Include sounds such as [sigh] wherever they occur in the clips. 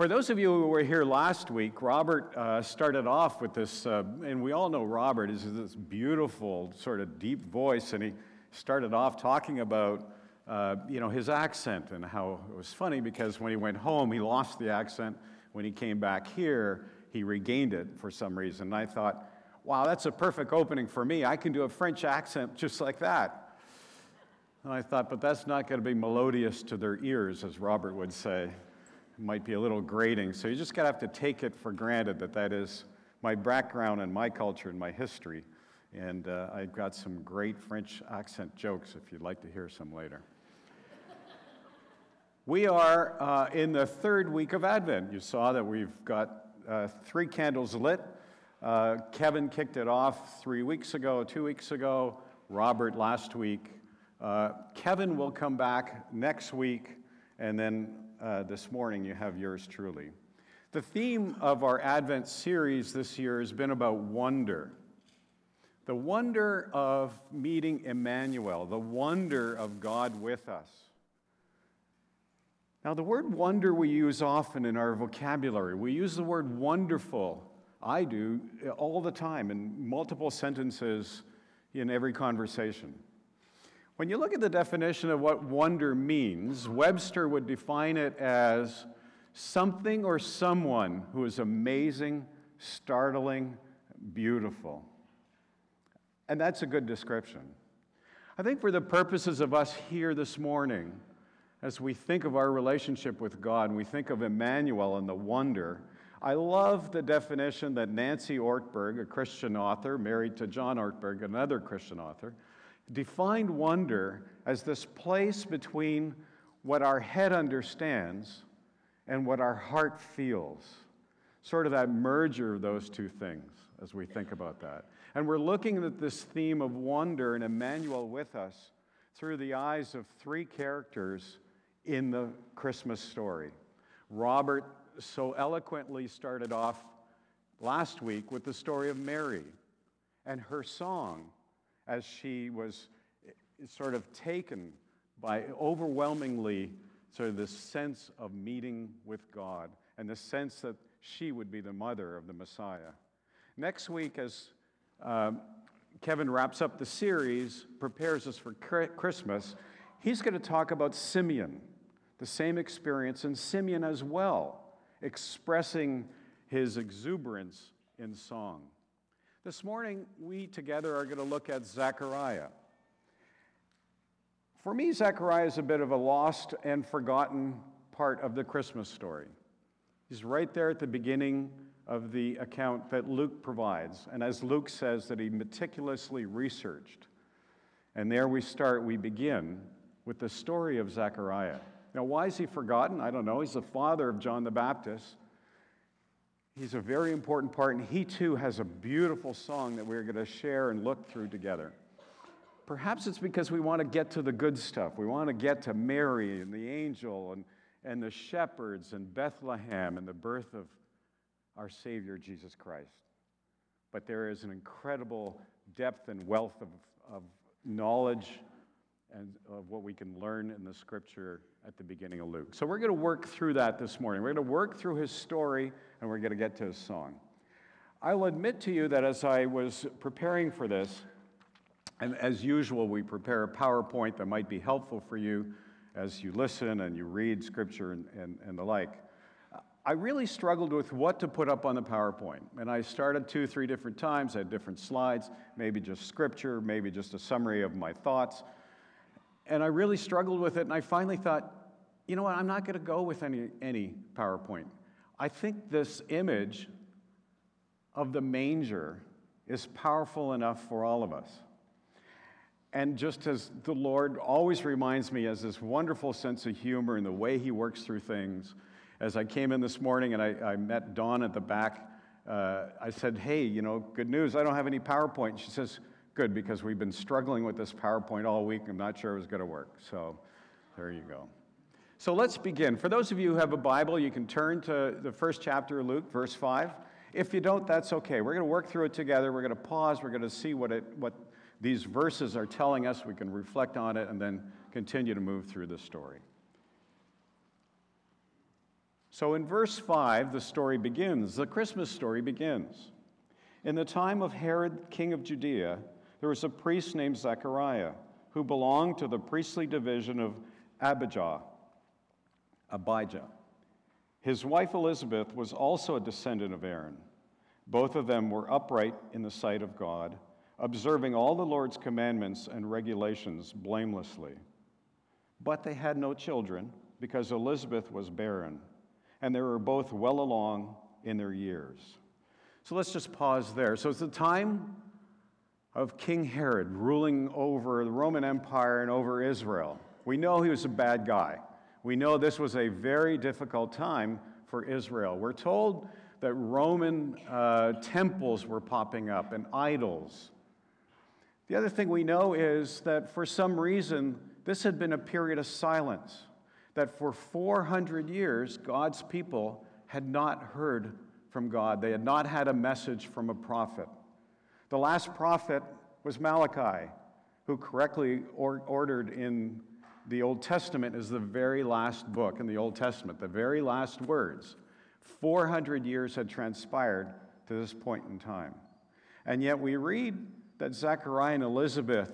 For those of you who were here last week, Robert uh, started off with this, uh, and we all know Robert is this beautiful, sort of deep voice, and he started off talking about, uh, you know, his accent and how it was funny because when he went home, he lost the accent. When he came back here, he regained it for some reason. And I thought, wow, that's a perfect opening for me. I can do a French accent just like that. And I thought, but that's not going to be melodious to their ears, as Robert would say might be a little grating. So you just got to have to take it for granted that that is my background and my culture and my history. And uh, I've got some great French accent jokes if you'd like to hear some later. we are uh, in the third week of Advent. You saw that we've got uh, three candles lit. Uh, Kevin kicked it off three weeks ago, two weeks ago, Robert last week. Uh, Kevin will come back next week, and then uh, this morning, you have yours truly. The theme of our Advent series this year has been about wonder. The wonder of meeting Emmanuel, the wonder of God with us. Now, the word wonder we use often in our vocabulary. We use the word wonderful, I do, all the time in multiple sentences in every conversation. When you look at the definition of what wonder means, Webster would define it as something or someone who is amazing, startling, beautiful. And that's a good description. I think for the purposes of us here this morning, as we think of our relationship with God and we think of Emmanuel and the wonder, I love the definition that Nancy Ortberg, a Christian author, married to John Ortberg, another Christian author, defined wonder as this place between what our head understands and what our heart feels. Sort of that merger of those two things as we think about that. And we're looking at this theme of wonder and Emmanuel with us through the eyes of three characters in the Christmas story. Robert so eloquently started off last week with the story of Mary and her song as she was eh, sort of taken by overwhelmingly sort of this sense of meeting with God and the sense that she would be the mother of the Messiah. Next week, as um, Kevin wraps up the series, prepares us for Christmas, he's going to talk about Simeon, the same experience, and Simeon as well, expressing his exuberance in song. This morning, we together are going to look at Zechariah. For me, Zechariah is a bit of a lost and forgotten part of the Christmas story. He's right there at the beginning of the account that Luke provides. And as Luke says, that he meticulously researched. And there we start, we begin with the story of Zechariah. Now, why is he forgotten? I don't know. He's the father of John the Baptist. He's a very important part, and he too has a beautiful song that we're going to share and look through together. Perhaps it's because we want to get to the good stuff. We want to get to Mary and the angel and, and the shepherds and Bethlehem and the birth of our Savior, Jesus Christ. But there is an incredible depth and wealth of, of knowledge and of what we can learn in the scripture at the beginning of Luke. So we're going to work through that this morning. We're going to work through his story and we're going to get to his song. I'll admit to you that as I was preparing for this, and as usual, we prepare a PowerPoint that might be helpful for you as you listen and you read scripture and, and, and the like. I really struggled with what to put up on the PowerPoint. And I started two, three different times. I had different slides, maybe just scripture, maybe just a summary of my thoughts. And I really struggled with it. And I finally thought, you know what, I'm not going to go with any, any PowerPoint. I think this image of the manger is powerful enough for all of us. And just as the Lord always reminds me, as this wonderful sense of humor and the way He works through things, as I came in this morning and I, I met Dawn at the back, uh, I said, Hey, you know, good news, I don't have any PowerPoint. She says, Good, because we've been struggling with this PowerPoint all week. I'm not sure it was going to work. So there you go. So let's begin. For those of you who have a Bible, you can turn to the first chapter of Luke, verse 5. If you don't, that's okay. We're going to work through it together. We're going to pause. We're going to see what, it, what these verses are telling us. We can reflect on it and then continue to move through the story. So in verse 5, the story begins. The Christmas story begins. In the time of Herod, king of Judea, there was a priest named Zechariah who belonged to the priestly division of Abijah. Abijah. His wife Elizabeth was also a descendant of Aaron. Both of them were upright in the sight of God, observing all the Lord's commandments and regulations blamelessly. But they had no children because Elizabeth was barren, and they were both well along in their years. So let's just pause there. So it's the time of King Herod ruling over the Roman Empire and over Israel. We know he was a bad guy. We know this was a very difficult time for Israel. We're told that Roman uh, temples were popping up and idols. The other thing we know is that for some reason, this had been a period of silence, that for 400 years, God's people had not heard from God. They had not had a message from a prophet. The last prophet was Malachi, who correctly or- ordered in the Old Testament is the very last book in the Old Testament, the very last words. 400 years had transpired to this point in time. And yet we read that Zechariah and Elizabeth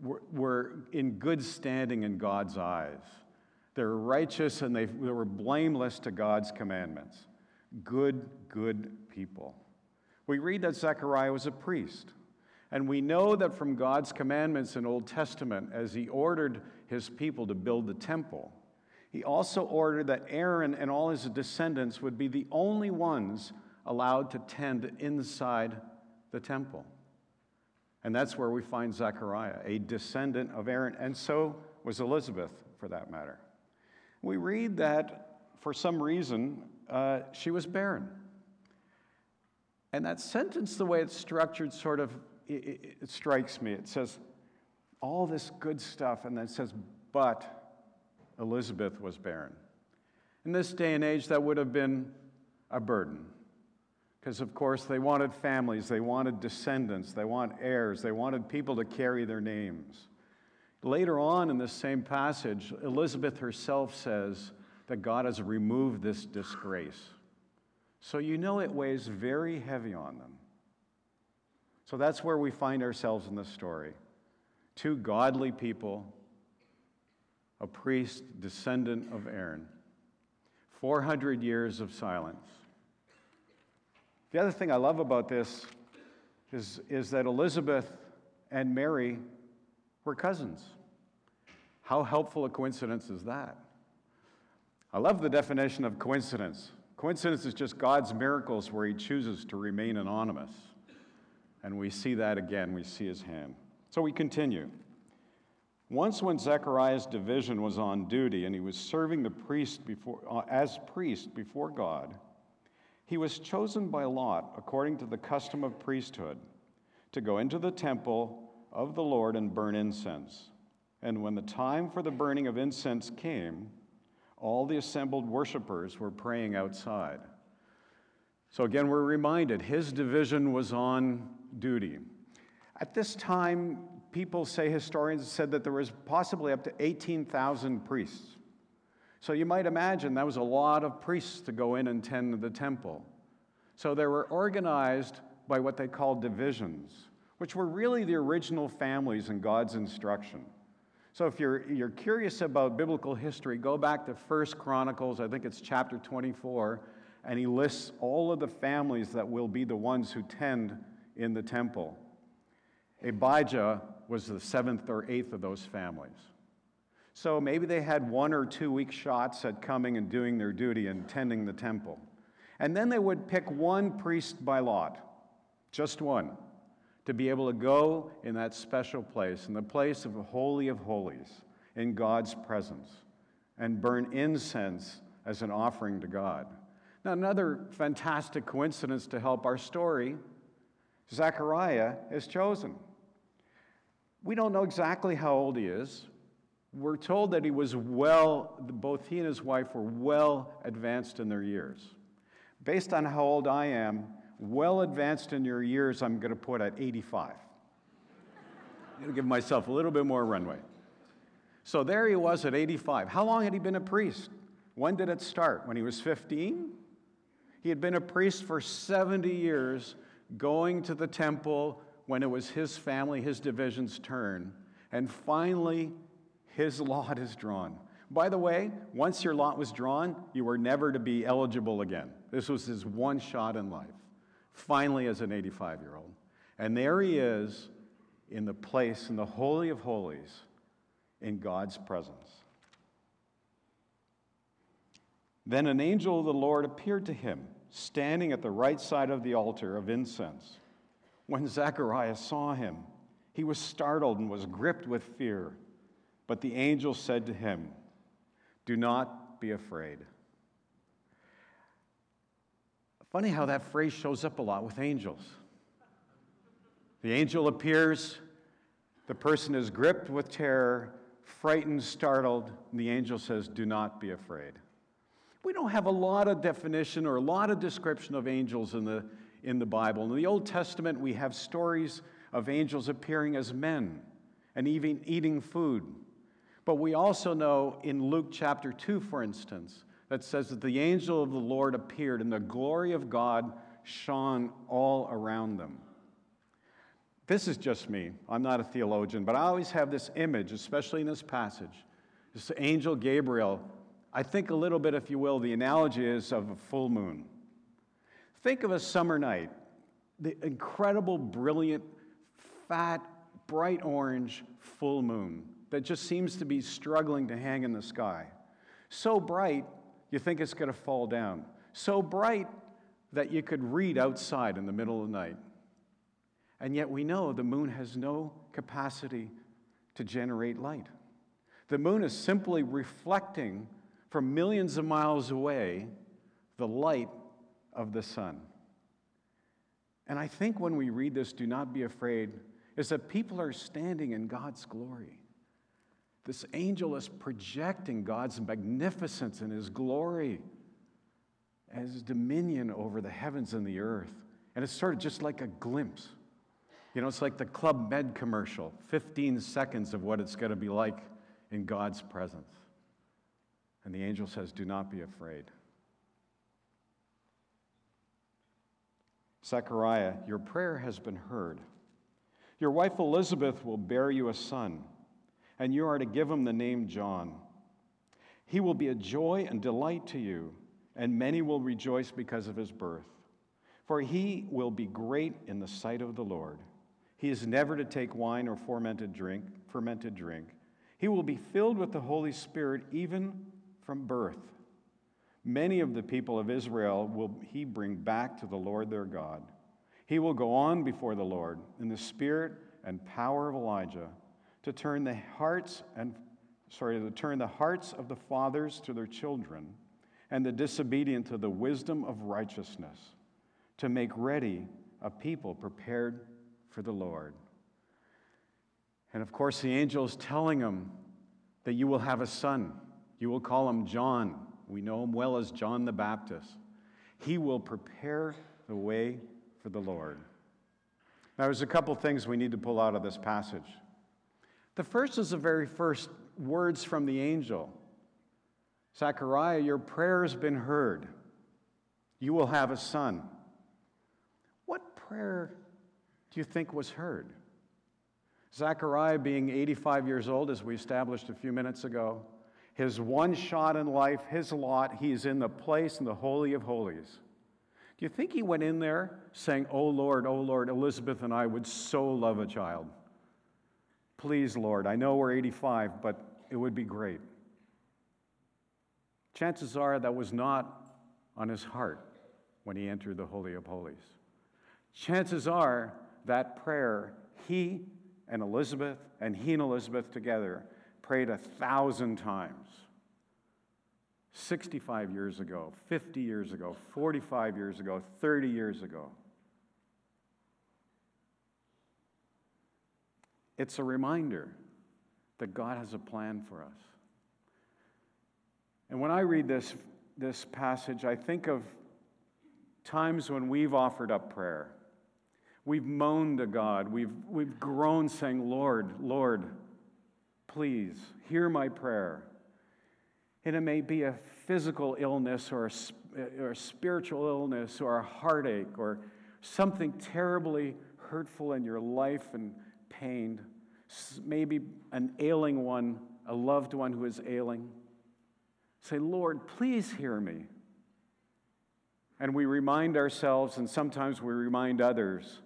were, were in good standing in God's eyes. They were righteous and they, they were blameless to God's commandments. Good, good people. We read that Zechariah was a priest. And we know that from God's commandments in Old Testament, as he ordered his people to build the temple, he also ordered that Aaron and all his descendants would be the only ones allowed to tend inside the temple. And that's where we find Zechariah, a descendant of Aaron, and so was Elizabeth, for that matter. We read that for some reason uh, she was barren. And that sentence, the way it's structured, sort of it, it, it strikes me. It says all this good stuff, and then it says, but Elizabeth was barren. In this day and age, that would have been a burden. Because, of course, they wanted families, they wanted descendants, they want heirs, they wanted people to carry their names. Later on in this same passage, Elizabeth herself says that God has removed this disgrace. So you know it weighs very heavy on them. So that's where we find ourselves in the story. Two godly people, a priest, descendant of Aaron, 400 years of silence. The other thing I love about this is, is that Elizabeth and Mary were cousins. How helpful a coincidence is that? I love the definition of coincidence. Coincidence is just God's miracles where he chooses to remain anonymous. And we see that again, we see his hand. So we continue. Once, when Zechariah's division was on duty and he was serving the priest before, uh, as priest before God, he was chosen by Lot, according to the custom of priesthood, to go into the temple of the Lord and burn incense. And when the time for the burning of incense came, all the assembled worshippers were praying outside. So again, we're reminded his division was on duty. At this time, people say, historians said that there was possibly up to 18,000 priests. So you might imagine that was a lot of priests to go in and tend the temple. So they were organized by what they called divisions, which were really the original families in God's instruction. So if you're, you're curious about biblical history, go back to First Chronicles, I think it's chapter 24, and he lists all of the families that will be the ones who tend in the temple. Abijah was the seventh or eighth of those families. So maybe they had one or two week shots at coming and doing their duty and tending the temple. And then they would pick one priest by lot, just one, to be able to go in that special place, in the place of the Holy of Holies, in God's presence, and burn incense as an offering to God. Now, another fantastic coincidence to help our story Zechariah is chosen. We don't know exactly how old he is. We're told that he was well, both he and his wife were well advanced in their years. Based on how old I am, well advanced in your years, I'm going to put at 85. I'm going to give myself a little bit more runway. So there he was at 85. How long had he been a priest? When did it start? When he was 15? He had been a priest for 70 years, going to the temple when it was his family, his division's turn. And finally, his lot is drawn. By the way, once your lot was drawn, you were never to be eligible again. This was his one shot in life, finally, as an 85 year old. And there he is in the place, in the Holy of Holies, in God's presence. Then an angel of the Lord appeared to him, standing at the right side of the altar of incense. When Zechariah saw him, he was startled and was gripped with fear. But the angel said to him, Do not be afraid. Funny how that phrase shows up a lot with angels. The angel appears, the person is gripped with terror, frightened, startled, and the angel says, Do not be afraid. We don't have a lot of definition or a lot of description of angels in the, in the Bible. In the Old Testament, we have stories of angels appearing as men and even eating food. But we also know in Luke chapter 2, for instance, that says that the angel of the Lord appeared and the glory of God shone all around them. This is just me. I'm not a theologian, but I always have this image, especially in this passage. This angel Gabriel, I think a little bit, if you will, the analogy is of a full moon. Think of a summer night, the incredible, brilliant, fat, bright orange full moon that just seems to be struggling to hang in the sky. So bright, you think it's going to fall down. So bright that you could read outside in the middle of the night. And yet we know the moon has no capacity to generate light. The moon is simply reflecting from millions of miles away the light of the sun. And I think when we read this, do not be afraid, is that people are standing in God's glory. This angel is projecting God's magnificence and his glory as dominion over the heavens and the earth. And it's sort of just like a glimpse. You know, it's like the Club Med commercial 15 seconds of what it's going to be like in God's presence. And the angel says, Do not be afraid. Zechariah, your prayer has been heard. Your wife Elizabeth will bear you a son, and you are to give him the name John. He will be a joy and delight to you, and many will rejoice because of his birth. For he will be great in the sight of the Lord. He is never to take wine or fermented drink, fermented drink. He will be filled with the Holy Spirit even from birth. Many of the people of Israel will he bring back to the Lord their God. He will go on before the Lord in the spirit and power of Elijah to turn the hearts and sorry, to turn the hearts of the fathers to their children and the disobedient to the wisdom of righteousness, to make ready a people prepared for the Lord. And of course, the angel is telling him that you will have a son. You will call him John. We know him well as John the Baptist. He will prepare the way for the Lord. Now, there's a couple things we need to pull out of this passage. The first is the very first words from the angel Zechariah, your prayer has been heard. You will have a son. What prayer do you think was heard? Zechariah, being 85 years old, as we established a few minutes ago, his one shot in life, his lot, he's in the place in the Holy of Holies. Do you think he went in there saying, Oh Lord, oh Lord, Elizabeth and I would so love a child? Please, Lord, I know we're 85, but it would be great. Chances are that was not on his heart when he entered the Holy of Holies. Chances are that prayer, he and Elizabeth and he and Elizabeth together prayed a thousand times. 65 years ago, 50 years ago, 45 years ago, 30 years ago. It's a reminder that God has a plan for us. And when I read this, this passage, I think of times when we've offered up prayer. We've moaned to God. We've, we've groaned saying, Lord, Lord, please hear my prayer. And it may be a physical illness or a, or a spiritual illness or a heartache or something terribly hurtful in your life and pained. Maybe an ailing one, a loved one who is ailing. Say, Lord, please hear me. And we remind ourselves, and sometimes we remind others,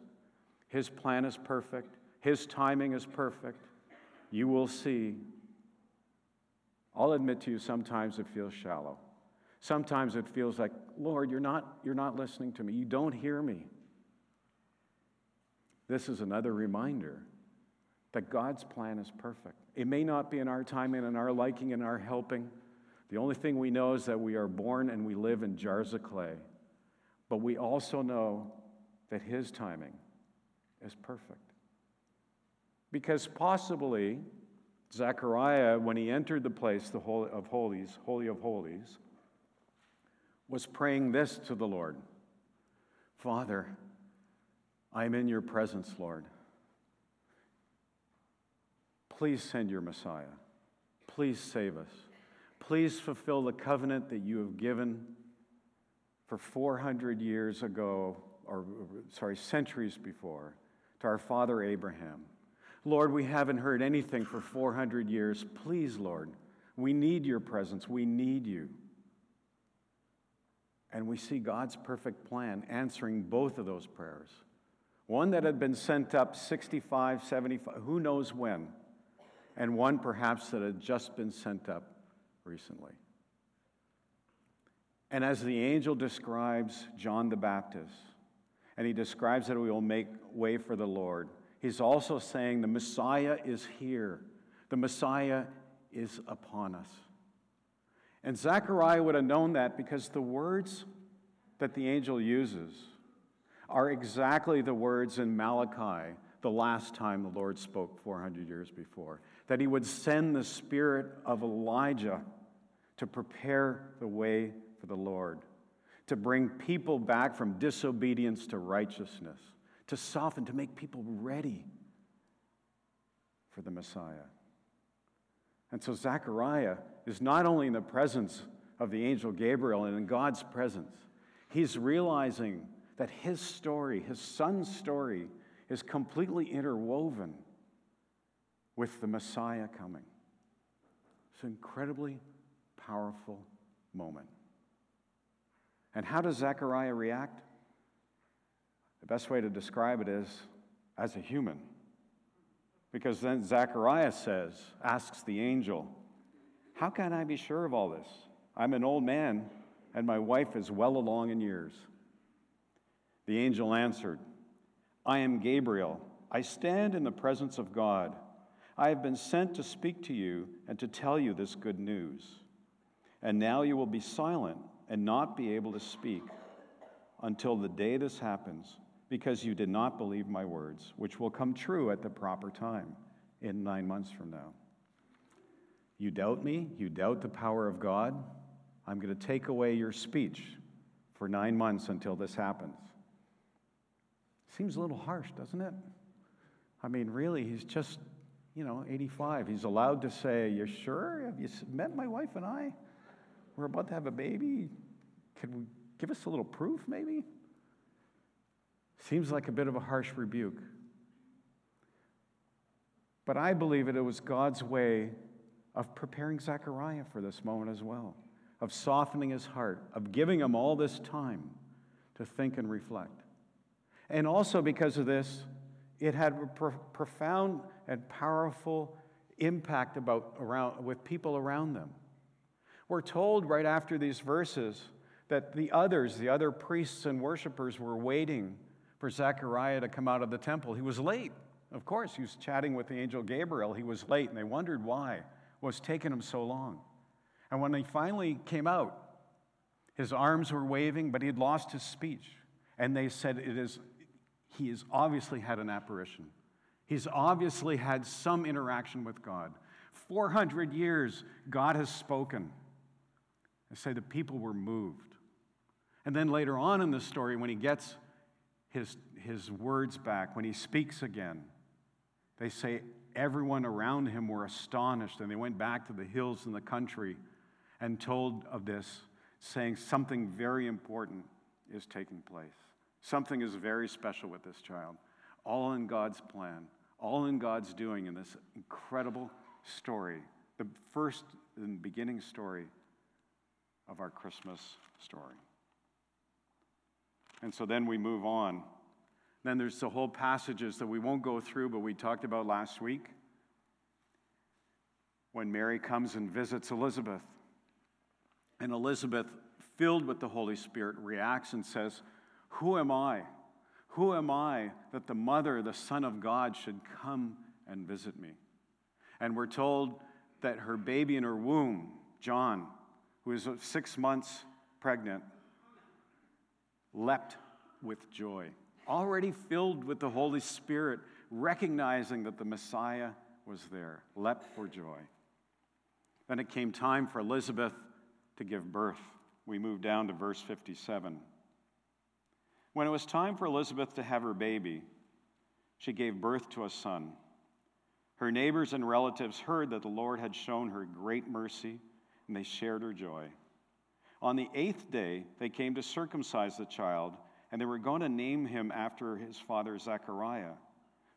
His plan is perfect, His timing is perfect. You will see. I'll admit to you, sometimes it feels shallow. Sometimes it feels like, Lord, you're not, you're not listening to me. You don't hear me. This is another reminder that God's plan is perfect. It may not be in our timing and in our liking and our helping. The only thing we know is that we are born and we live in jars of clay. But we also know that His timing is perfect. Because possibly, Zechariah, when he entered the place of Holies, Holy of Holies, was praying this to the Lord Father, I'm in your presence, Lord. Please send your Messiah. Please save us. Please fulfill the covenant that you have given for 400 years ago, or sorry, centuries before, to our father Abraham. Lord, we haven't heard anything for 400 years. Please, Lord, we need your presence. We need you. And we see God's perfect plan answering both of those prayers. One that had been sent up 65, 75, who knows when, and one perhaps that had just been sent up recently. And as the angel describes John the Baptist, and he describes that we will make way for the Lord, he's also saying the Messiah is here. The Messiah is upon us. And Zechariah would have known that because the words that the angel uses are exactly the words in Malachi, the last time the Lord spoke 400 years before, that he would send the spirit of Elijah to prepare the way for the Lord, to bring people back from disobedience to righteousness, to soften, to make people ready for the Messiah. And so Zechariah is not only in the presence of the angel Gabriel and in God's presence, he's realizing that his story, his son's story, is completely interwoven with the Messiah coming. It's an incredibly powerful moment. And how does Zechariah react? The best way to describe it is as a human. Because then Zechariah says, asks the angel, How can I be sure of all this? I'm an old man, and my wife is well along in years. The angel answered, I am Gabriel. I stand in the presence of God. I have been sent to speak to you and to tell you this good news. And now you will be silent and not be able to speak until the day this happens, because you did not believe my words, which will come true at the proper time in nine months from now. You doubt me, you doubt the power of God. I'm going to take away your speech for nine months until this happens. Seems a little harsh, doesn't it? I mean, really, he's just, you know, 85. He's allowed to say, You sure? Have you met my wife and I? We're about to have a baby. Could we give us a little proof, maybe? Seems like a bit of a harsh rebuke. But I believe that it was God's way of preparing Zechariah for this moment as well, of softening his heart, of giving him all this time to think and reflect. And also because of this, it had a pro- profound and powerful impact about around, with people around them. We're told right after these verses that the others, the other priests and worshipers, were waiting for Zechariah to come out of the temple. He was late. Of course, he was chatting with the angel Gabriel. He was late, and they wondered why was taking him so long. And when he finally came out, his arms were waving, but he had lost his speech. And they said, It is, he has obviously had an apparition. He's obviously had some interaction with God. 400 years, God has spoken. I say the people were moved. And then later on in the story, when he gets his, his words back, when he speaks again, they say everyone around him were astonished and they went back to the hills in the country and told of this, saying something very important is taking place. Something is very special with this child. All in God's plan, all in God's doing in this incredible story, the first and beginning story of our Christmas story. And so then we move on. Then there's the whole passages that we won't go through, but we talked about last week when Mary comes and visits Elizabeth. And Elizabeth, filled with the Holy Spirit, reacts and says, Who am I? Who am I that the mother, the Son of God, should come and visit me? And we're told that her baby in her womb, John, who is six months pregnant, leapt with joy, already filled with the Holy Spirit, recognizing that the Messiah was there, leapt for joy. Then it came time for Elizabeth to give birth. We move down to verse 57. When it was time for Elizabeth to have her baby, she gave birth to a son. Her neighbors and relatives heard that the Lord had shown her great mercy, and they shared her joy. On the eighth day, they came to circumcise the child, and they were going to name him after his father Zechariah.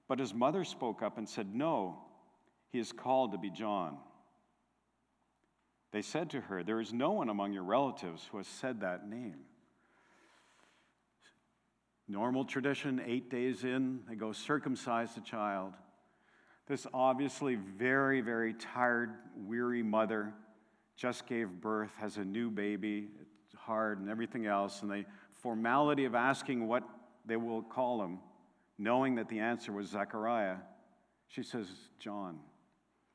But his mother spoke up and said, No, he is called to be John. They said to her, There is no one among your relatives who has said that name. Normal tradition, eight days in, they go circumcise the child. This obviously very, very tired, weary mother just gave birth, has a new baby, it's hard and everything else, and the formality of asking what they will call him, knowing that the answer was Zechariah, she says, John.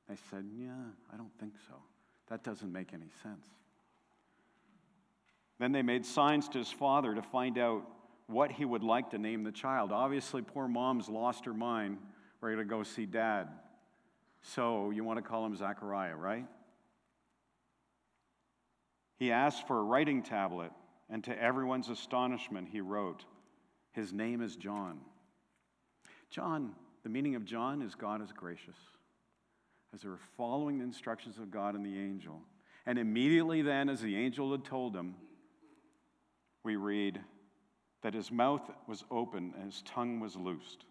I said, Yeah, I don't think so. That doesn't make any sense. Then they made signs to his father to find out what he would like to name the child. Obviously, poor mom's lost her mind, ready to go see dad. So you want to call him Zechariah, right? He asked for a writing tablet, and to everyone's astonishment, he wrote, His name is John. John, the meaning of John is God is gracious as they were following the instructions of God and the angel. And immediately then, as the angel had told him, we read that his mouth was open and his tongue was loosed.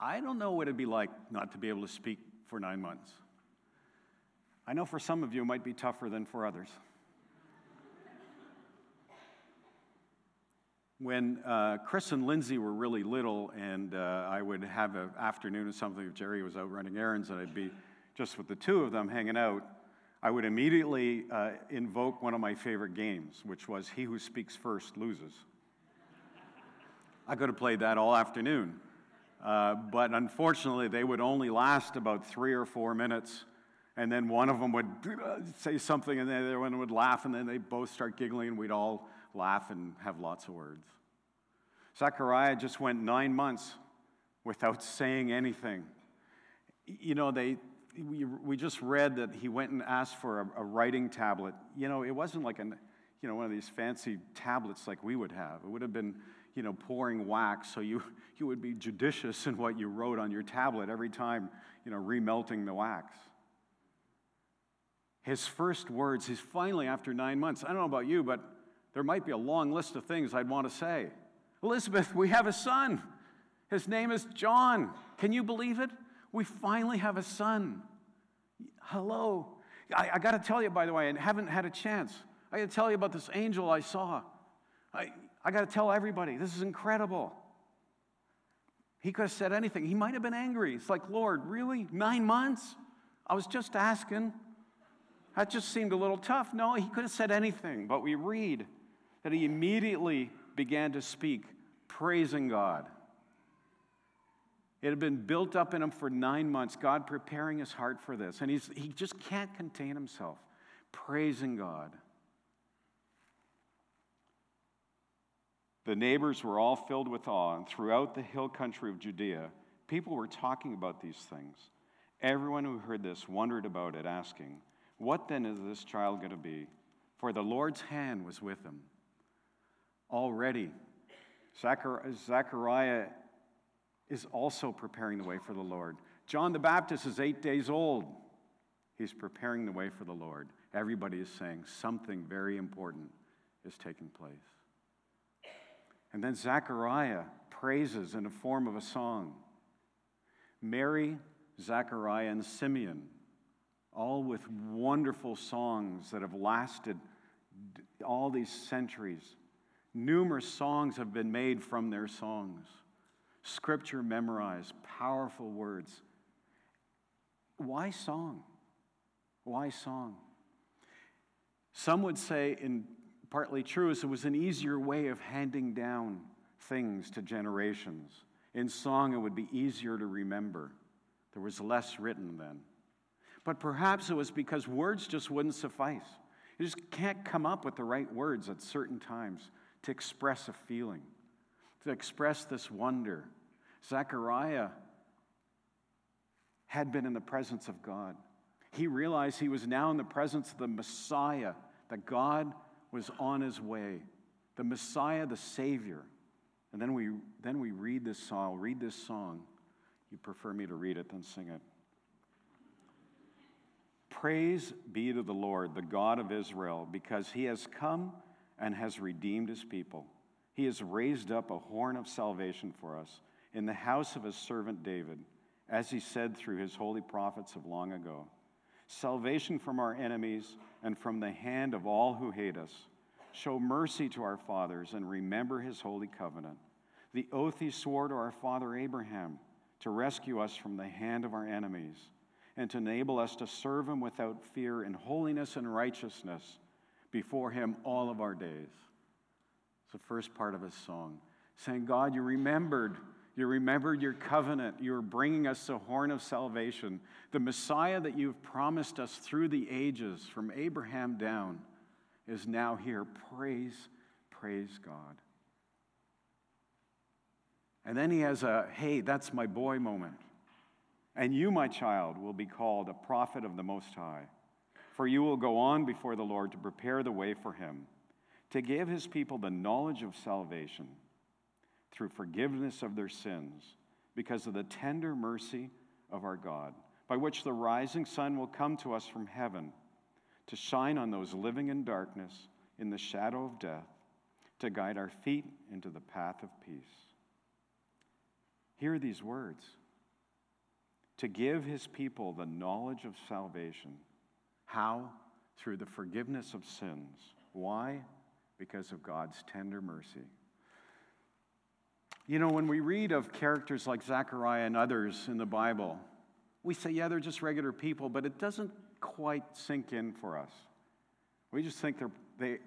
I don't know what it'd be like not to be able to speak for nine months. I know for some of you it might be tougher than for others. When uh, Chris and Lindsay were really little, and uh, I would have an afternoon or something if Jerry was out running errands, and I'd be just with the two of them hanging out, I would immediately uh, invoke one of my favorite games, which was He Who Speaks First Loses. I could have played that all afternoon. Uh, but unfortunately, they would only last about three or four minutes. And then one of them would uh, say something, and the other one would laugh, and then they both start giggling, and we'd all laugh and have lots of words. Zechariah just went nine months without saying anything. You know, they, we, we just read that he went and asked for a, a writing tablet. You know, it wasn't like an, you know, one of these fancy tablets like we would have. It would have been, you know, pouring wax, so you, [laughs] you would be judicious in what you wrote on your tablet every time, you know, remelting the wax. His first words, he's finally, after nine months, I don't know about you, but there might be a long list of things I'd want to say. Elizabeth, we have a son. His name is John. Can you believe it? We finally have a son. Hello. I, I got to tell you, by the way, I haven't had a chance. I got to tell you about this angel I saw. I, I got to tell everybody. This is incredible. He could have said anything. He might have been angry. It's like, Lord, really? Nine months? I was just asking. That just seemed a little tough. No, he could have said anything, but we read that he immediately began to speak, praising God. It had been built up in him for nine months, God preparing his heart for this. And he's, he just can't contain himself, praising God. The neighbors were all filled with awe, and throughout the hill country of Judea, people were talking about these things. Everyone who heard this wondered about it, asking, What then is this child going to be? For the Lord's hand was with him already. Zechariah is also preparing the way for the Lord. John the Baptist is eight days old. He's preparing the way for the Lord. Everybody is saying something very important is taking place. And then Zechariah praises in the form of a song. Mary, Zechariah, and Simeon, all with wonderful songs that have lasted all these centuries. Numerous songs have been made from their songs. Scripture memorized, powerful words. Why song? Why song? Some would say, and partly true, is it was an easier way of handing down things to generations. In song, it would be easier to remember. There was less written then. But perhaps it was because words just wouldn't suffice. You just can't come up with the right words at certain times to express a feeling, to express this wonder. Zechariah had been in the presence of God. He realized he was now in the presence of the Messiah, that God was on his way, the Messiah, the Savior. And then we, then we read this song. Read this song. You prefer me to read it than sing it. Praise be to the Lord, the God of Israel, because he has come and has redeemed his people. He has raised up a horn of salvation for us in the house of his servant David, as he said through his holy prophets of long ago. Salvation from our enemies and from the hand of all who hate us. Show mercy to our fathers and remember his holy covenant. The oath he swore to our father Abraham to rescue us from the hand of our enemies and to enable us to serve him without fear in holiness and righteousness before him all of our days. It's the first part of his song, saying, God, you remembered. You remembered your covenant. You are bringing us the horn of salvation, the Messiah that you've promised us through the ages, from Abraham down, is now here. Praise, praise God. And then he has a, hey, that's my boy moment. And you, my child, will be called a prophet of the Most High. For you will go on before the Lord to prepare the way for him, to give his people the knowledge of salvation through forgiveness of their sins, because of the tender mercy of our God, by which the rising sun will come to us from heaven to shine on those living in darkness, in the shadow of death, to guide our feet into the path of peace. Hear these words to give his people the knowledge of salvation. How? Through the forgiveness of sins. Why? Because of God's tender mercy. You know, when we read of characters like Zechariah and others in the Bible, we say, yeah, they're just regular people, but it doesn't quite sink in for us. We just think they're, they,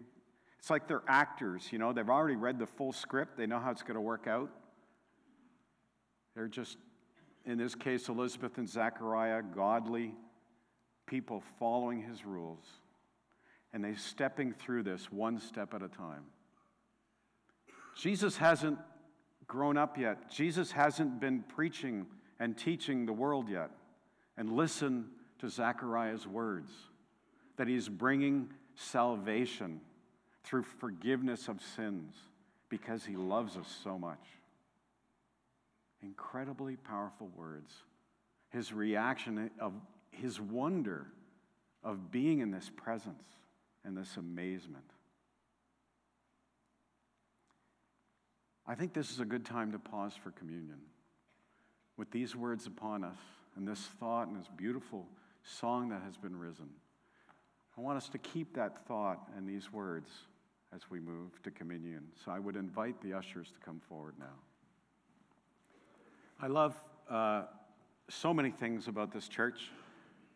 it's like they're actors, you know, they've already read the full script, they know how it's going to work out. They're just in this case, Elizabeth and Zechariah, godly people following his rules, and they're stepping through this one step at a time. Jesus hasn't grown up yet. Jesus hasn't been preaching and teaching the world yet. And listen to Zechariah's words that he's bringing salvation through forgiveness of sins because he loves us so much incredibly powerful words. His reaction of his wonder of being in this presence and this amazement. I think this is a good time to pause for communion. With these words upon us, and this thought and this beautiful song that has been risen, I want us to keep that thought and these words as we move to communion. So I would invite the ushers to come forward now. I love uh, so many things about this church.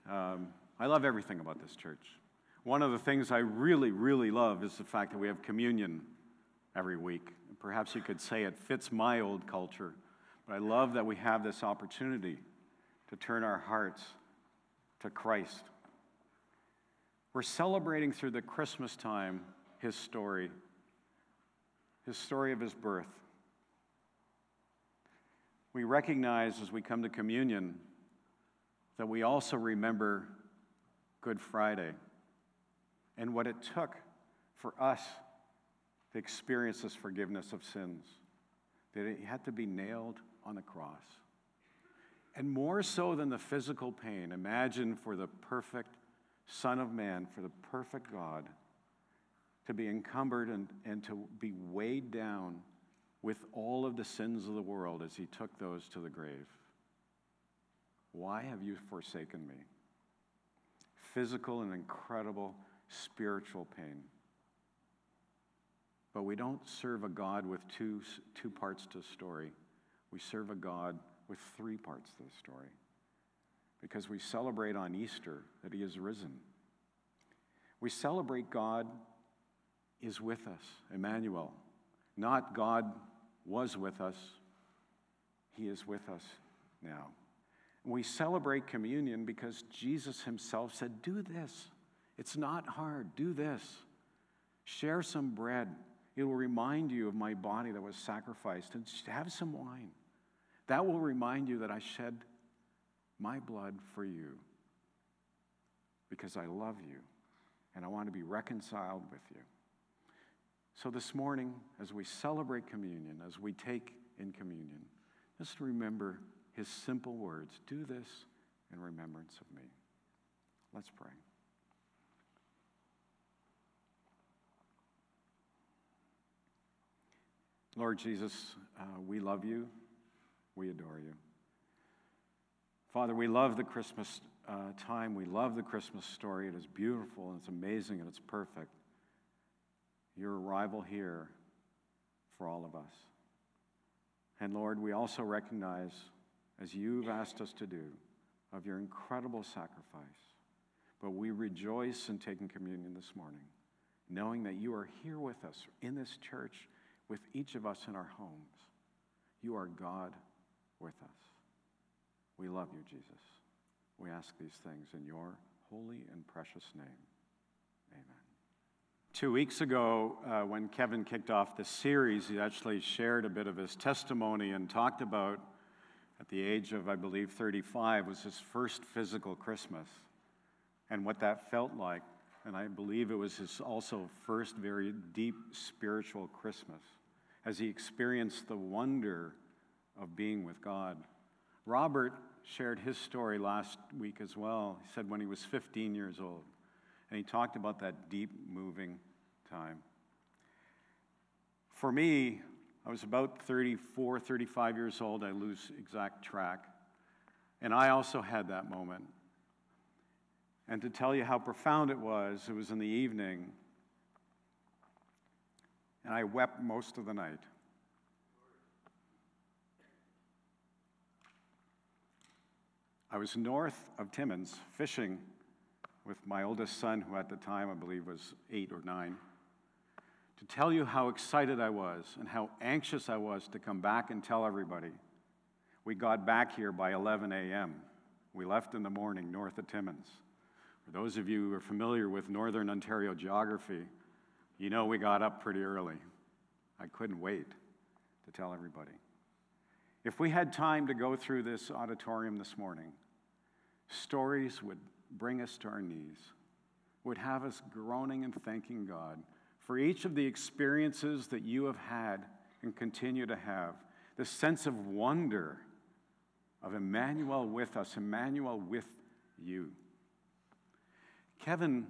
Um, I love everything about this church. One of the things I really, really love is the fact that we have communion every week. Perhaps you could say it fits my old culture, but I love that we have this opportunity to turn our hearts to Christ. We're celebrating through the Christmas time his story, his story of his birth we recognize as we come to communion that we also remember Good Friday and what it took for us to experience this forgiveness of sins, that it had to be nailed on the cross. And more so than the physical pain, imagine for the perfect Son of Man, for the perfect God, to be encumbered and, and to be weighed down with all of the sins of the world as he took those to the grave. Why have you forsaken me? Physical and incredible spiritual pain. But we don't serve a God with two, two parts to a story. We serve a God with three parts to the story. Because we celebrate on Easter that He is risen. We celebrate God is with us, Emmanuel. Not God was with us, He is with us now. We celebrate communion because Jesus Himself said, Do this. It's not hard. Do this. Share some bread. It will remind you of my body that was sacrificed. And have some wine. That will remind you that I shed my blood for you because I love you and I want to be reconciled with you. So, this morning, as we celebrate communion, as we take in communion, just remember his simple words do this in remembrance of me. Let's pray. Lord Jesus, uh, we love you. We adore you. Father, we love the Christmas uh, time. We love the Christmas story. It is beautiful and it's amazing and it's perfect. Your arrival here for all of us. And Lord, we also recognize, as you've asked us to do, of your incredible sacrifice. But we rejoice in taking communion this morning, knowing that you are here with us in this church with each of us in our homes. You are God with us. We love you, Jesus. We ask these things in your holy and precious name. Amen. Two weeks ago, uh, when Kevin kicked off the series, he actually shared a bit of his testimony and talked about, at the age of, I believe, 35, was his first physical Christmas and what that felt like. And I believe it was his also first very deep spiritual Christmas as he experienced the wonder of being with God. Robert shared his story last week as well. He said when he was 15 years old, and he talked about that deep, moving time. For me, I was about 34, 35 years old. I lose exact track. And I also had that moment. And to tell you how profound it was, it was in the evening, and I wept most of the night. I was north of Timmins fishing with my oldest son, who at the time I believe was eight or nine, to tell you how excited I was and how anxious I was to come back and tell everybody. We got back here by 11 a.m. We left in the morning north of Timmins. For those of you who are familiar with Northern Ontario geography, you know we got up pretty early. I couldn't wait to tell everybody. If we had time to go through this auditorium this morning, stories would bring us to our knees, would have us groaning and thanking God for each of the experiences that you have had and continue to have. The sense of wonder of Emmanuel with us, Emmanuel with you. Kevin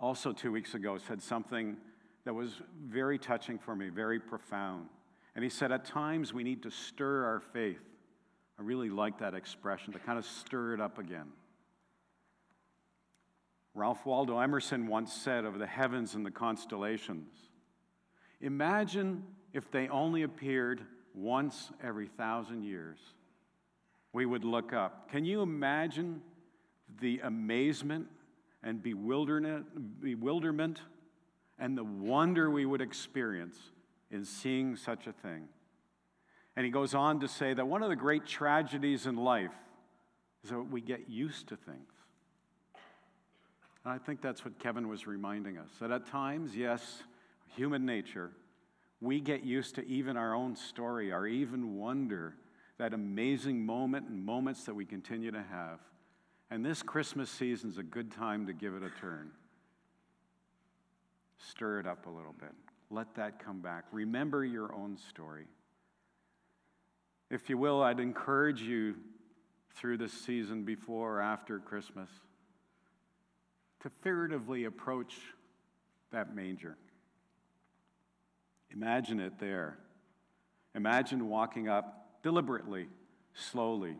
also two weeks ago said something that was very touching for me, very profound. And he said, At times we need to stir our faith. I really like that expression, to kind of stir it up again. Ralph Waldo Emerson once said of the heavens and the constellations Imagine if they only appeared once every thousand years. We would look up. Can you imagine the amazement and bewilderment, and the wonder we would experience in seeing such a thing? And he goes on to say that one of the great tragedies in life is that we get used to things. And I think that's what Kevin was reminding us that at times, yes, human nature, we get used to even our own story, our even wonder, that amazing moment and moments that we continue to have. And this Christmas season is a good time to give it a turn. Stir it up a little bit. Let that come back. Remember your own story. If you will, I'd encourage you through this season before or after Christmas to figuratively approach that manger. Imagine it there. Imagine walking up deliberately, slowly,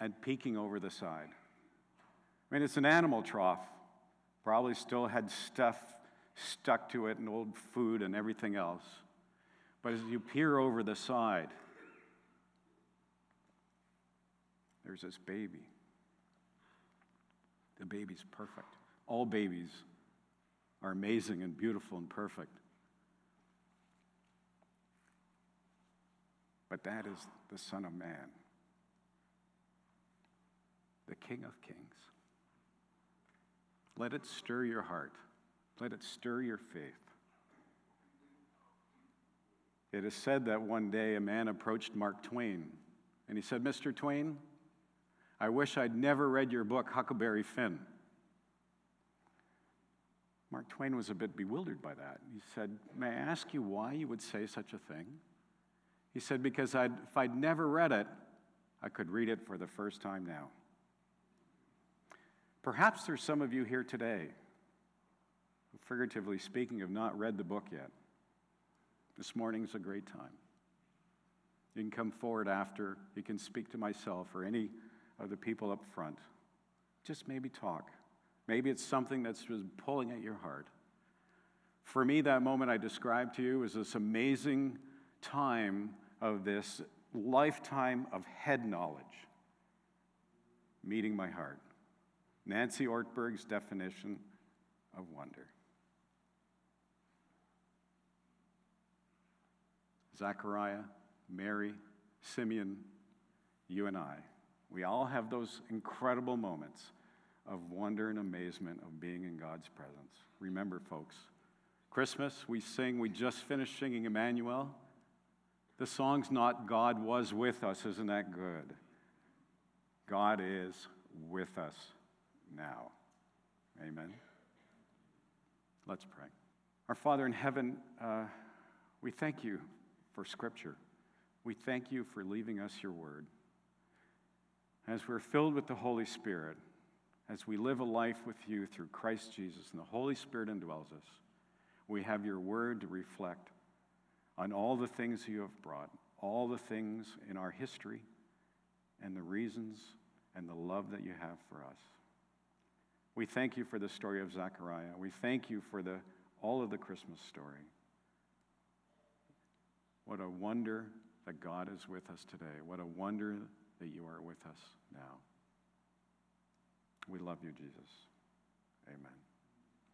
and peeking over the side. I mean, it's an animal trough. Probably still had stuff stuck to it and old food and everything else. But as you peer over the side, there's this baby. The baby's perfect. All babies are amazing and beautiful and perfect. But that is the Son of Man, the King of Kings. Let it stir your heart, let it stir your faith. It is said that one day a man approached Mark Twain and he said, Mr. Twain, I wish I'd never read your book, Huckleberry Finn. Mark Twain was a bit bewildered by that. He said, May I ask you why you would say such a thing? He said, Because I'd, if I'd never read it, I could read it for the first time now. Perhaps there's some of you here today figuratively speaking, have not read the book yet. This morning's a great time. You can come forward after. You can speak to myself or any of the people up front. Just maybe talk. Maybe it's something that's just pulling at your heart. For me, that moment I described to you was this amazing time of this lifetime of head knowledge meeting my heart. Nancy Ortberg's definition of wonder. Zechariah, Mary, Simeon, you and I. We all have those incredible moments of wonder and amazement of being in God's presence. Remember, folks, Christmas, we sing, we just finished singing Emmanuel. The song's not God was with us, isn't that good? God is with us now. Amen. Let's pray. Our Father in heaven, uh, we thank you for Scripture. We thank you for leaving us your word. As we're filled with the Holy Spirit, as we live a life with you through Christ Jesus and the Holy Spirit indwells us, we have your word to reflect on all the things you have brought, all the things in our history, and the reasons and the love that you have for us. We thank you for the story of Zechariah. We thank you for the, all of the Christmas story. What a wonder that God is with us today. What a wonder that you are with us now. We love you, Jesus. Amen.